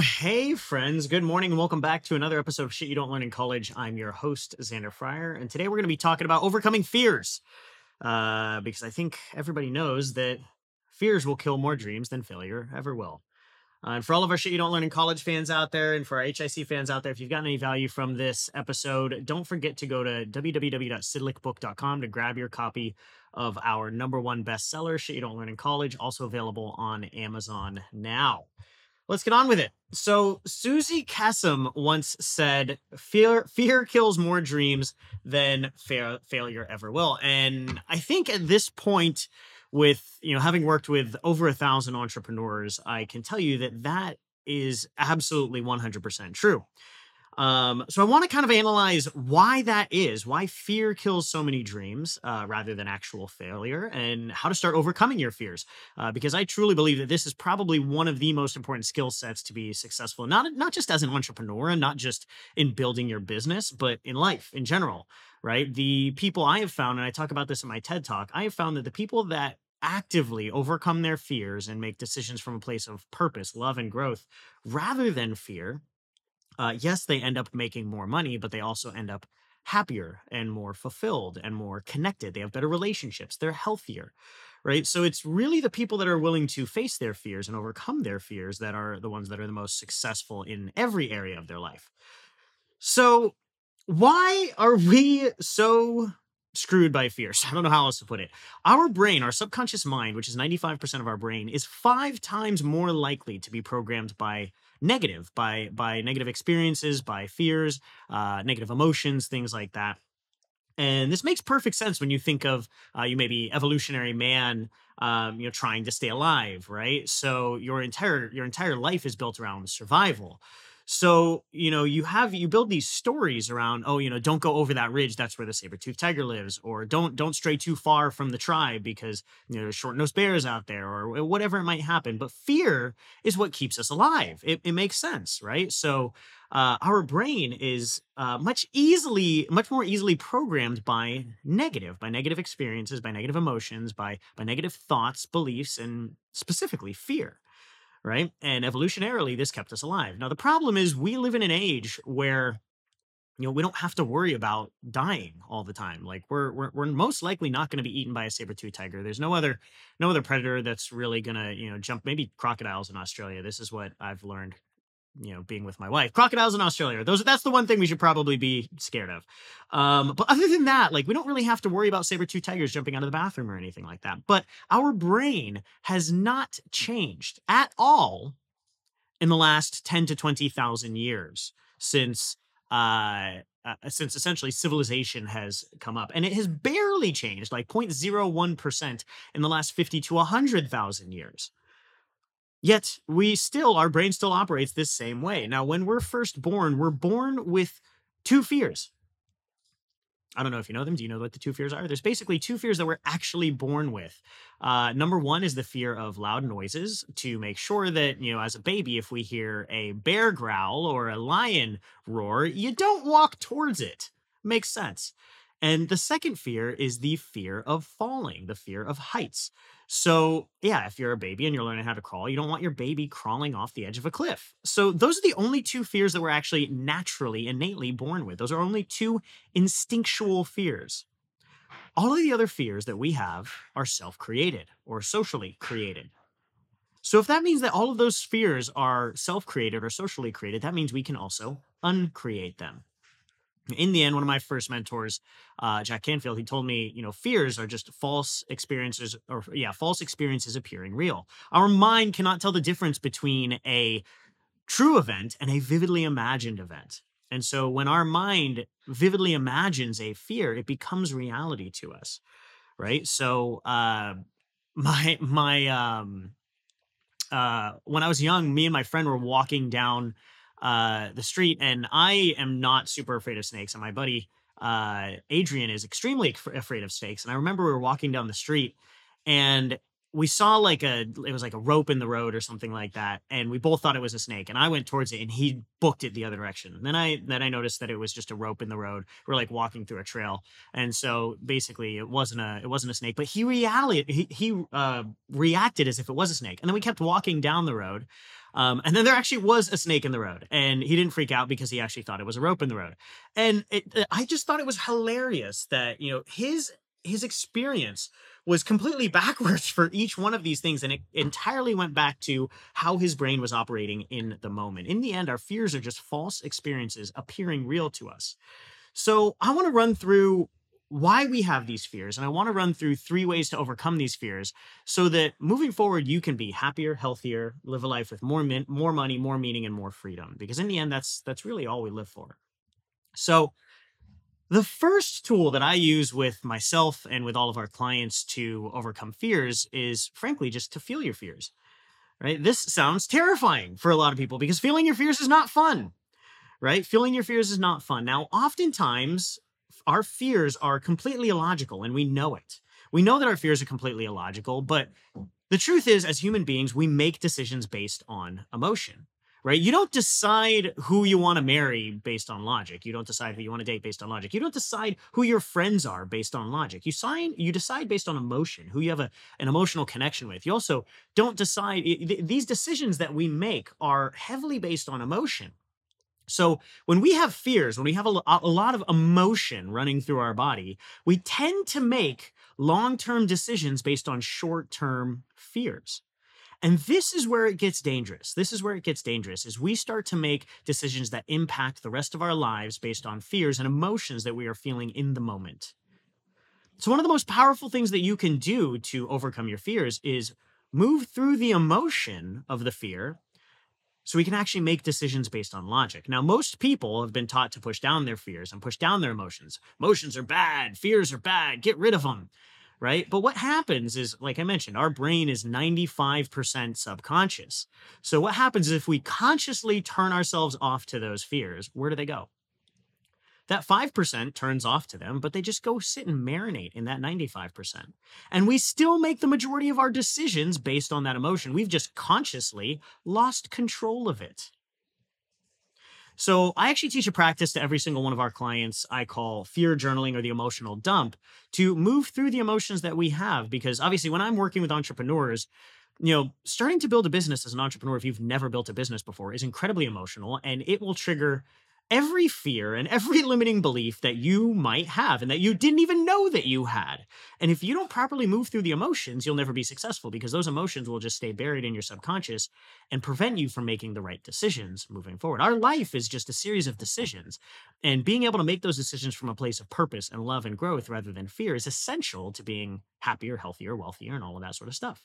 Hey, friends. Good morning and welcome back to another episode of Shit You Don't Learn in College. I'm your host, Xander Fryer, and today we're going to be talking about overcoming fears. Uh, because I think everybody knows that fears will kill more dreams than failure ever will. Uh, and for all of our Shit You Don't Learn in College fans out there, and for our HIC fans out there, if you've gotten any value from this episode, don't forget to go to www.sidlickbook.com to grab your copy of our number one bestseller, Shit You Don't Learn in College, also available on Amazon now let's get on with it. So Suzy Kassem once said, "Fear fear kills more dreams than fa- failure ever will." And I think at this point, with you know having worked with over a thousand entrepreneurs, I can tell you that that is absolutely 100% true. Um, so I want to kind of analyze why that is, why fear kills so many dreams uh, rather than actual failure, and how to start overcoming your fears. Uh, because I truly believe that this is probably one of the most important skill sets to be successful, not not just as an entrepreneur and not just in building your business, but in life in general. Right? The people I have found, and I talk about this in my TED talk, I have found that the people that actively overcome their fears and make decisions from a place of purpose, love, and growth rather than fear uh, yes, they end up making more money, but they also end up happier and more fulfilled and more connected. They have better relationships. They're healthier, right? So it's really the people that are willing to face their fears and overcome their fears that are the ones that are the most successful in every area of their life. So, why are we so screwed by fears? I don't know how else to put it. Our brain, our subconscious mind, which is 95% of our brain, is five times more likely to be programmed by negative by by negative experiences, by fears, uh, negative emotions, things like that. And this makes perfect sense when you think of uh, you maybe evolutionary man, um, you know, trying to stay alive, right? So your entire your entire life is built around survival. So, you know, you have you build these stories around, oh, you know, don't go over that ridge, that's where the saber-toothed tiger lives, or don't don't stray too far from the tribe because you know there's short-nosed bears out there, or whatever it might happen. But fear is what keeps us alive. It, it makes sense, right? So uh, our brain is uh, much easily, much more easily programmed by negative, by negative experiences, by negative emotions, by by negative thoughts, beliefs, and specifically fear right? And evolutionarily, this kept us alive. Now, the problem is we live in an age where you know we don't have to worry about dying all the time like we're we're, we're most likely not going to be eaten by a saber-tooth tiger there's no other no other predator that's really going to you know jump maybe crocodiles in australia this is what i've learned you know being with my wife. Crocodiles in australia. Those that's the one thing we should probably be scared of. Um but other than that like we don't really have to worry about saber-tooth tigers jumping out of the bathroom or anything like that. But our brain has not changed at all in the last 10 to 20,000 years since uh, uh, since essentially civilization has come up. And it has barely changed like 0.01% in the last 50 to 100,000 years Yet we still, our brain still operates this same way. Now, when we're first born, we're born with two fears. I don't know if you know them. Do you know what the two fears are? There's basically two fears that we're actually born with. Uh, number one is the fear of loud noises to make sure that, you know, as a baby, if we hear a bear growl or a lion roar, you don't walk towards it. Makes sense. And the second fear is the fear of falling, the fear of heights. So, yeah, if you're a baby and you're learning how to crawl, you don't want your baby crawling off the edge of a cliff. So, those are the only two fears that we're actually naturally, innately born with. Those are only two instinctual fears. All of the other fears that we have are self created or socially created. So if that means that all of those fears are self-created or socially created, that means we can also uncreate them. In the end, one of my first mentors, uh, Jack Canfield, he told me, you know, fears are just false experiences, or yeah, false experiences appearing real. Our mind cannot tell the difference between a true event and a vividly imagined event. And so when our mind vividly imagines a fear, it becomes reality to us. Right. So uh my my um uh when I was young, me and my friend were walking down uh the street and I am not super afraid of snakes. And my buddy uh Adrian is extremely afraid of snakes. And I remember we were walking down the street and we saw like a it was like a rope in the road or something like that and we both thought it was a snake and i went towards it and he booked it the other direction and then i then i noticed that it was just a rope in the road we're like walking through a trail and so basically it wasn't a it wasn't a snake but he reality he, he uh reacted as if it was a snake and then we kept walking down the road um, and then there actually was a snake in the road, and he didn't freak out because he actually thought it was a rope in the road. And it, I just thought it was hilarious that you know his his experience was completely backwards for each one of these things and it entirely went back to how his brain was operating in the moment in the end our fears are just false experiences appearing real to us so i want to run through why we have these fears and i want to run through three ways to overcome these fears so that moving forward you can be happier healthier live a life with more min- more money more meaning and more freedom because in the end that's that's really all we live for so the first tool that I use with myself and with all of our clients to overcome fears is frankly just to feel your fears. Right? This sounds terrifying for a lot of people because feeling your fears is not fun. Right? Feeling your fears is not fun. Now, oftentimes our fears are completely illogical and we know it. We know that our fears are completely illogical, but the truth is as human beings, we make decisions based on emotion right? You don't decide who you want to marry based on logic. You don't decide who you want to date based on logic. You don't decide who your friends are based on logic. You sign you decide based on emotion, who you have a, an emotional connection with. You also don't decide these decisions that we make are heavily based on emotion. So when we have fears, when we have a, a lot of emotion running through our body, we tend to make long-term decisions based on short-term fears. And this is where it gets dangerous. This is where it gets dangerous is we start to make decisions that impact the rest of our lives based on fears and emotions that we are feeling in the moment. So one of the most powerful things that you can do to overcome your fears is move through the emotion of the fear so we can actually make decisions based on logic. Now, most people have been taught to push down their fears and push down their emotions. Emotions are bad, fears are bad, get rid of them right? But what happens is, like I mentioned, our brain is 95% subconscious. So what happens is if we consciously turn ourselves off to those fears, where do they go? That 5% turns off to them, but they just go sit and marinate in that 95%. And we still make the majority of our decisions based on that emotion. We've just consciously lost control of it. So I actually teach a practice to every single one of our clients I call fear journaling or the emotional dump to move through the emotions that we have. Because obviously, when I'm working with entrepreneurs, you know, starting to build a business as an entrepreneur, if you've never built a business before, is incredibly emotional and it will trigger every fear and every limiting belief that you might have and that you didn't even know that you had. And if you don't properly move through the emotions, you'll never be successful because those emotions will just stay buried in your subconscious and prevent you from making the right decisions moving forward. Our life is just a series of decisions. And being able to make those decisions from a place of purpose and love and growth rather than fear is essential to being happier, healthier, wealthier, and all of that sort of stuff.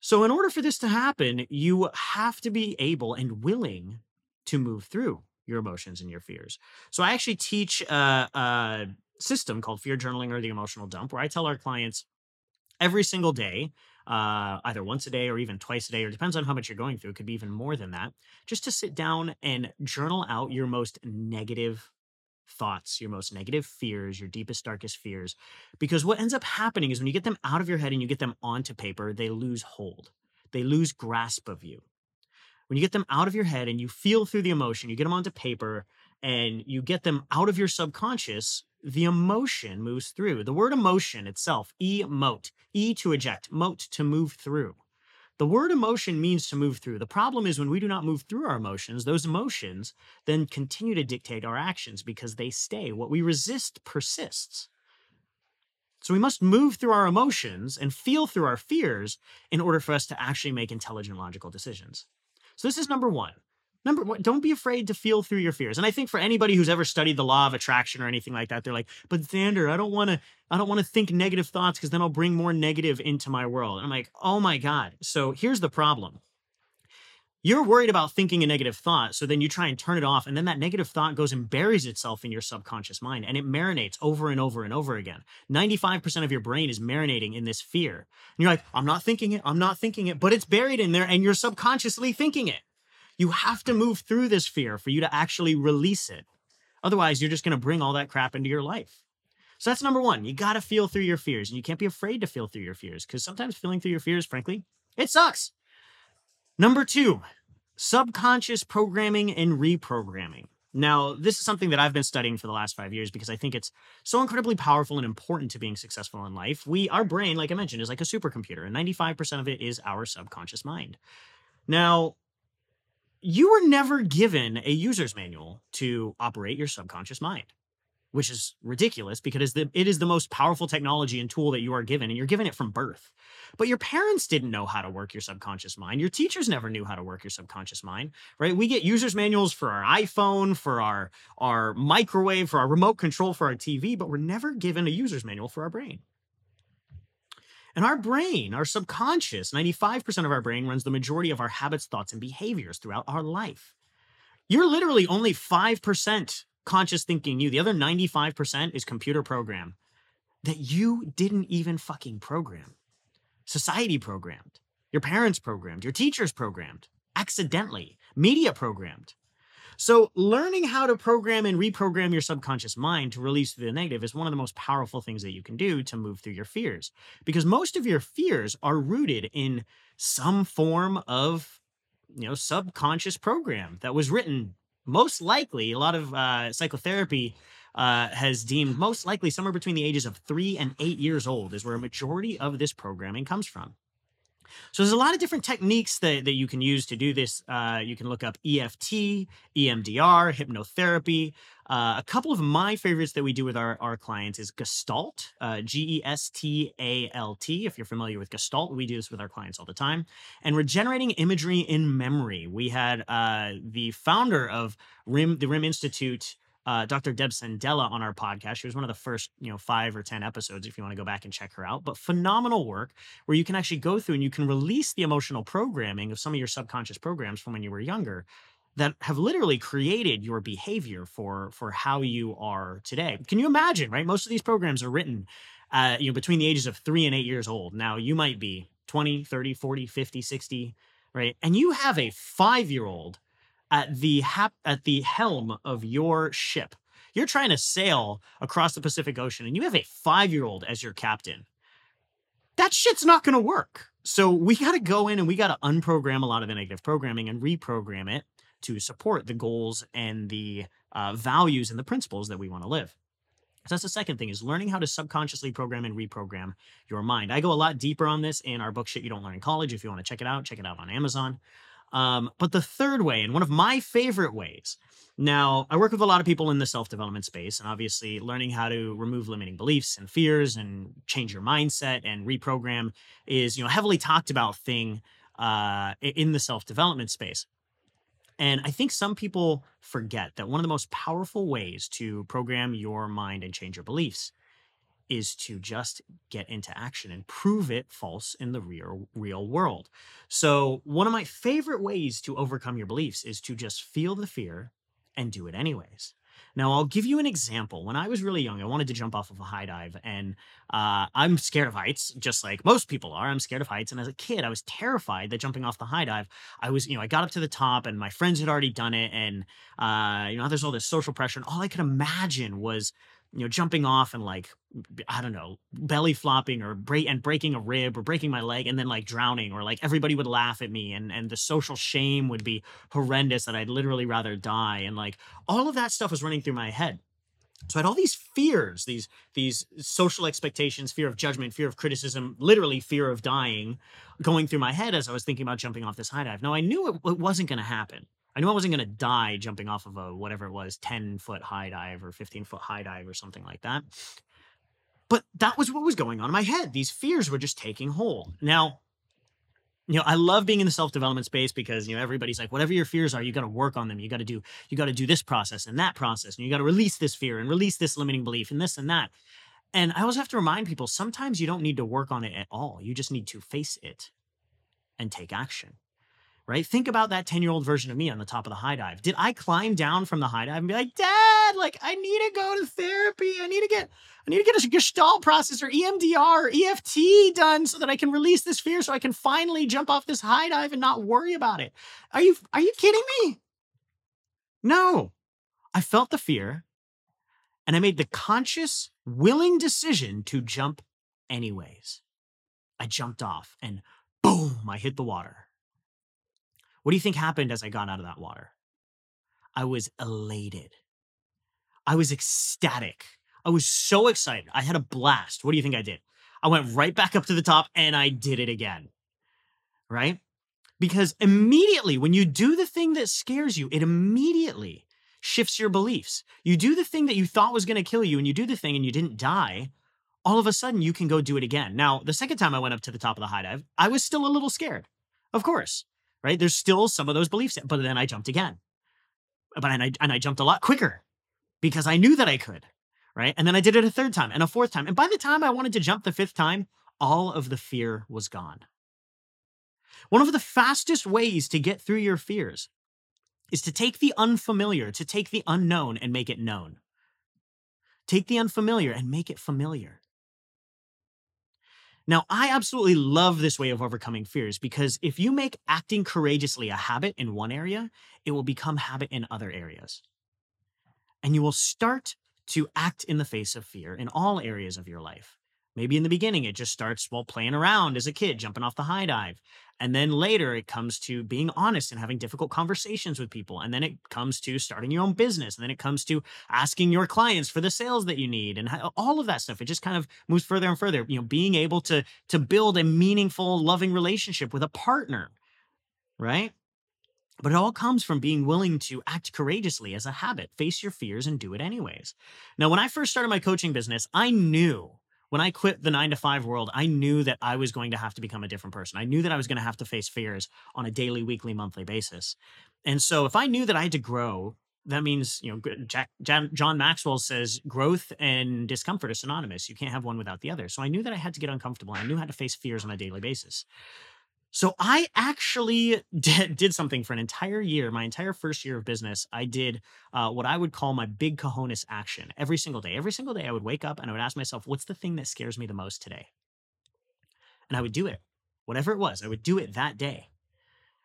So, in order for this to happen, you have to be able and willing to move through your emotions and your fears. So I actually teach a, a system called fear journaling or the emotional dump, where I tell our clients every single day, uh, either once a day or even twice a day, or depends on how much you're going through. It could be even more than that. Just to sit down and journal out your most negative thoughts, your most negative fears, your deepest, darkest fears. Because what ends up happening is when you get them out of your head and you get them onto paper, they lose hold, they lose grasp of you when you get them out of your head and you feel through the emotion, you get them onto paper and you get them out of your subconscious, the emotion moves through. The word emotion itself, emote, e to eject, mote to move through. The word emotion means to move through. The problem is when we do not move through our emotions, those emotions then continue to dictate our actions because they stay. What we resist persists. So we must move through our emotions and feel through our fears in order for us to actually make intelligent, logical decisions. So this is number one. Number one, don't be afraid to feel through your fears. And I think for anybody who's ever studied the law of attraction or anything like that, they're like, but Xander, I don't want to, I don't want to think negative thoughts because then I'll bring more negative into my world. And I'm like, oh my God. So here's the problem you're worried about thinking a negative thought. So then you try and turn it off. And then that negative thought goes and buries itself in your subconscious mind and it marinates over and over and over again. 95% of your brain is marinating in this fear. And you're like, I'm not thinking it. I'm not thinking it. But it's buried in there and you're subconsciously thinking it. You have to move through this fear for you to actually release it. Otherwise, you're just going to bring all that crap into your life. So that's number one. You got to feel through your fears and you can't be afraid to feel through your fears because sometimes feeling through your fears, frankly, it sucks. Number two, subconscious programming and reprogramming. Now, this is something that I've been studying for the last five years because I think it's so incredibly powerful and important to being successful in life. We, our brain, like I mentioned, is like a supercomputer, and 95% of it is our subconscious mind. Now, you were never given a user's manual to operate your subconscious mind which is ridiculous because it is the most powerful technology and tool that you are given, and you're given it from birth. But your parents didn't know how to work your subconscious mind. Your teachers never knew how to work your subconscious mind, right? We get users manuals for our iPhone, for our, our microwave, for our remote control, for our TV, but we're never given a user's manual for our brain. And our brain, our subconscious, 95% of our brain runs the majority of our habits, thoughts, and behaviors throughout our life. You're literally only 5% conscious thinking you. The other 95% is computer program that you didn't even fucking program. Society programmed, your parents programmed, your teachers programmed, accidentally, media programmed. So, learning how to program and reprogram your subconscious mind to release the negative is one of the most powerful things that you can do to move through your fears. Because most of your fears are rooted in some form of, you know, subconscious program that was written most likely, a lot of uh, psychotherapy uh, has deemed most likely somewhere between the ages of three and eight years old is where a majority of this programming comes from. So there's a lot of different techniques that, that you can use to do this. Uh, you can look up EFT, EMDR, hypnotherapy. Uh, a couple of my favorites that we do with our, our clients is Gestalt, uh, G E S T A L T. If you're familiar with Gestalt, we do this with our clients all the time. And regenerating imagery in memory. We had uh, the founder of RIM, the RIM Institute uh, Dr. Deb Sandella on our podcast. She was one of the first, you know, five or 10 episodes if you want to go back and check her out. But phenomenal work where you can actually go through and you can release the emotional programming of some of your subconscious programs from when you were younger that have literally created your behavior for for how you are today. Can you imagine, right? Most of these programs are written uh, you know, between the ages of 3 and 8 years old. Now, you might be 20, 30, 40, 50, 60, right? And you have a 5-year-old at the hap- at the helm of your ship. You're trying to sail across the Pacific Ocean and you have a 5-year-old as your captain. That shit's not going to work. So we got to go in and we got to unprogram a lot of the negative programming and reprogram it to support the goals and the uh, values and the principles that we want to live. So that's the second thing is learning how to subconsciously program and reprogram your mind. I go a lot deeper on this in our book Shit You Don't Learn in College. If you want to check it out, check it out on Amazon. Um, but the third way, and one of my favorite ways, now I work with a lot of people in the self development space, and obviously learning how to remove limiting beliefs and fears and change your mindset and reprogram is you know heavily talked about thing uh, in the self development space. And I think some people forget that one of the most powerful ways to program your mind and change your beliefs is to just get into action and prove it false in the real real world. So, one of my favorite ways to overcome your beliefs is to just feel the fear and do it anyways. Now, I'll give you an example. When I was really young, I wanted to jump off of a high dive, and uh, I'm scared of heights, just like most people are. I'm scared of heights. And as a kid, I was terrified that jumping off the high dive, I was, you know, I got up to the top, and my friends had already done it. And, uh, you know, there's all this social pressure. And all I could imagine was you know, jumping off and like, I don't know, belly flopping or break and breaking a rib or breaking my leg and then like drowning or like everybody would laugh at me and and the social shame would be horrendous that I'd literally rather die and like all of that stuff was running through my head. So I had all these fears, these these social expectations, fear of judgment, fear of criticism, literally fear of dying, going through my head as I was thinking about jumping off this high dive. Now I knew it, it wasn't going to happen. I knew I wasn't going to die jumping off of a whatever it was, 10 foot high dive or 15 foot high dive or something like that. But that was what was going on in my head. These fears were just taking hold. Now, you know, I love being in the self development space because, you know, everybody's like, whatever your fears are, you got to work on them. You got to do, you got to do this process and that process. And you got to release this fear and release this limiting belief and this and that. And I always have to remind people sometimes you don't need to work on it at all. You just need to face it and take action right? Think about that 10 year old version of me on the top of the high dive. Did I climb down from the high dive and be like, Dad, like I need to go to therapy. I need to get, I need to get a gestalt process or EMDR or EFT done so that I can release this fear so I can finally jump off this high dive and not worry about it. Are you, are you kidding me? No, I felt the fear and I made the conscious, willing decision to jump anyways. I jumped off and boom, I hit the water. What do you think happened as I got out of that water? I was elated. I was ecstatic. I was so excited. I had a blast. What do you think I did? I went right back up to the top and I did it again. Right? Because immediately when you do the thing that scares you, it immediately shifts your beliefs. You do the thing that you thought was going to kill you and you do the thing and you didn't die. All of a sudden, you can go do it again. Now, the second time I went up to the top of the high dive, I was still a little scared. Of course, right? There's still some of those beliefs, but then I jumped again. But and I and I jumped a lot quicker because I knew that I could, right? And then I did it a third time and a fourth time. And by the time I wanted to jump the fifth time, all of the fear was gone. One of the fastest ways to get through your fears is to take the unfamiliar, to take the unknown and make it known. Take the unfamiliar and make it familiar. Now, I absolutely love this way of overcoming fears because if you make acting courageously a habit in one area, it will become habit in other areas. And you will start to act in the face of fear in all areas of your life. Maybe in the beginning, it just starts while playing around as a kid, jumping off the high dive. And then later, it comes to being honest and having difficult conversations with people. And then it comes to starting your own business. And then it comes to asking your clients for the sales that you need and all of that stuff. It just kind of moves further and further. You know, being able to to build a meaningful, loving relationship with a partner, right? But it all comes from being willing to act courageously as a habit, face your fears and do it anyways. Now, when I first started my coaching business, I knew when I quit the nine to five world, I knew that I was going to have to become a different person. I knew that I was going to have to face fears on a daily, weekly, monthly basis. And so if I knew that I had to grow, that means, you know, Jack, John Maxwell says growth and discomfort are synonymous. You can't have one without the other. So I knew that I had to get uncomfortable. I knew how to face fears on a daily basis. So I actually did, did something for an entire year, my entire first year of business. I did uh, what I would call my big cojones action every single day. Every single day, I would wake up and I would ask myself, what's the thing that scares me the most today? And I would do it, whatever it was, I would do it that day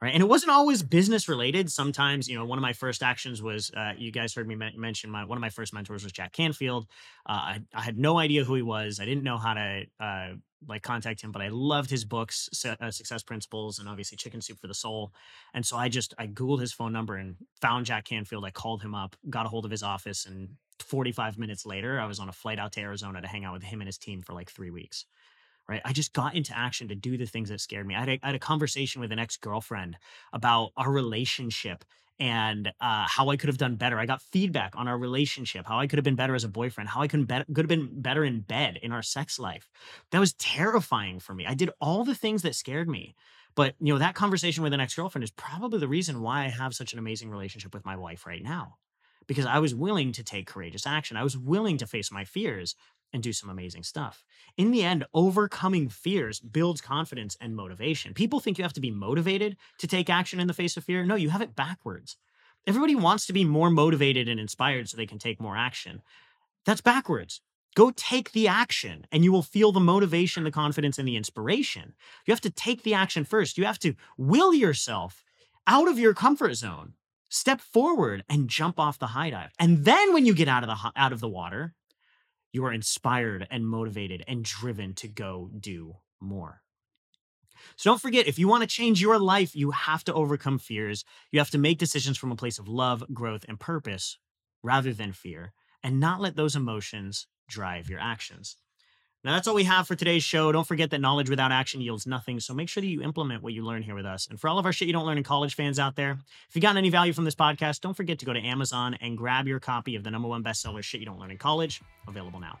right? And it wasn't always business related. Sometimes you know one of my first actions was uh, you guys heard me mention my one of my first mentors was jack canfield. Uh, I, I, had no idea who he was. I didn't know how to uh, like contact him but i loved his books uh, success principles and obviously chicken soup for the soul. And so i just i googled his phone number and found jack canfield. I called him up got a hold of his office and 45 minutes later i was on a flight out to arizona to hang out with him and his team for like three weeks right? I just got into action to do the things that scared me. I had a, I had a conversation with an ex girlfriend about our relationship and uh, how I could have done better. I got feedback on our relationship, how I could have been better as a boyfriend, how I could, be- could have been better in bed in our sex life. That was terrifying for me. I did all the things that scared me. But you know that conversation with an ex girlfriend is probably the reason why I have such an amazing relationship with my wife right now, because I was willing to take courageous action. I was willing to face my fears and do some amazing stuff. In the end, overcoming fears builds confidence and motivation. People think you have to be motivated to take action in the face of fear. No, you have it backwards. Everybody wants to be more motivated and inspired so they can take more action. That's backwards. Go take the action and you will feel the motivation, the confidence, and the inspiration. You have to take the action first. You have to will yourself out of your comfort zone, step forward and jump off the high dive. And then when you get out of the out of the water, you are inspired and motivated and driven to go do more. So don't forget, if you want to change your life, you have to overcome fears. You have to make decisions from a place of love, growth, and purpose rather than fear, and not let those emotions drive your actions. Now, that's all we have for today's show. Don't forget that knowledge without action yields nothing. So make sure that you implement what you learn here with us. And for all of our shit you don't learn in college fans out there, if you got any value from this podcast, don't forget to go to Amazon and grab your copy of the number one bestseller, Shit You Don't Learn in College, available now.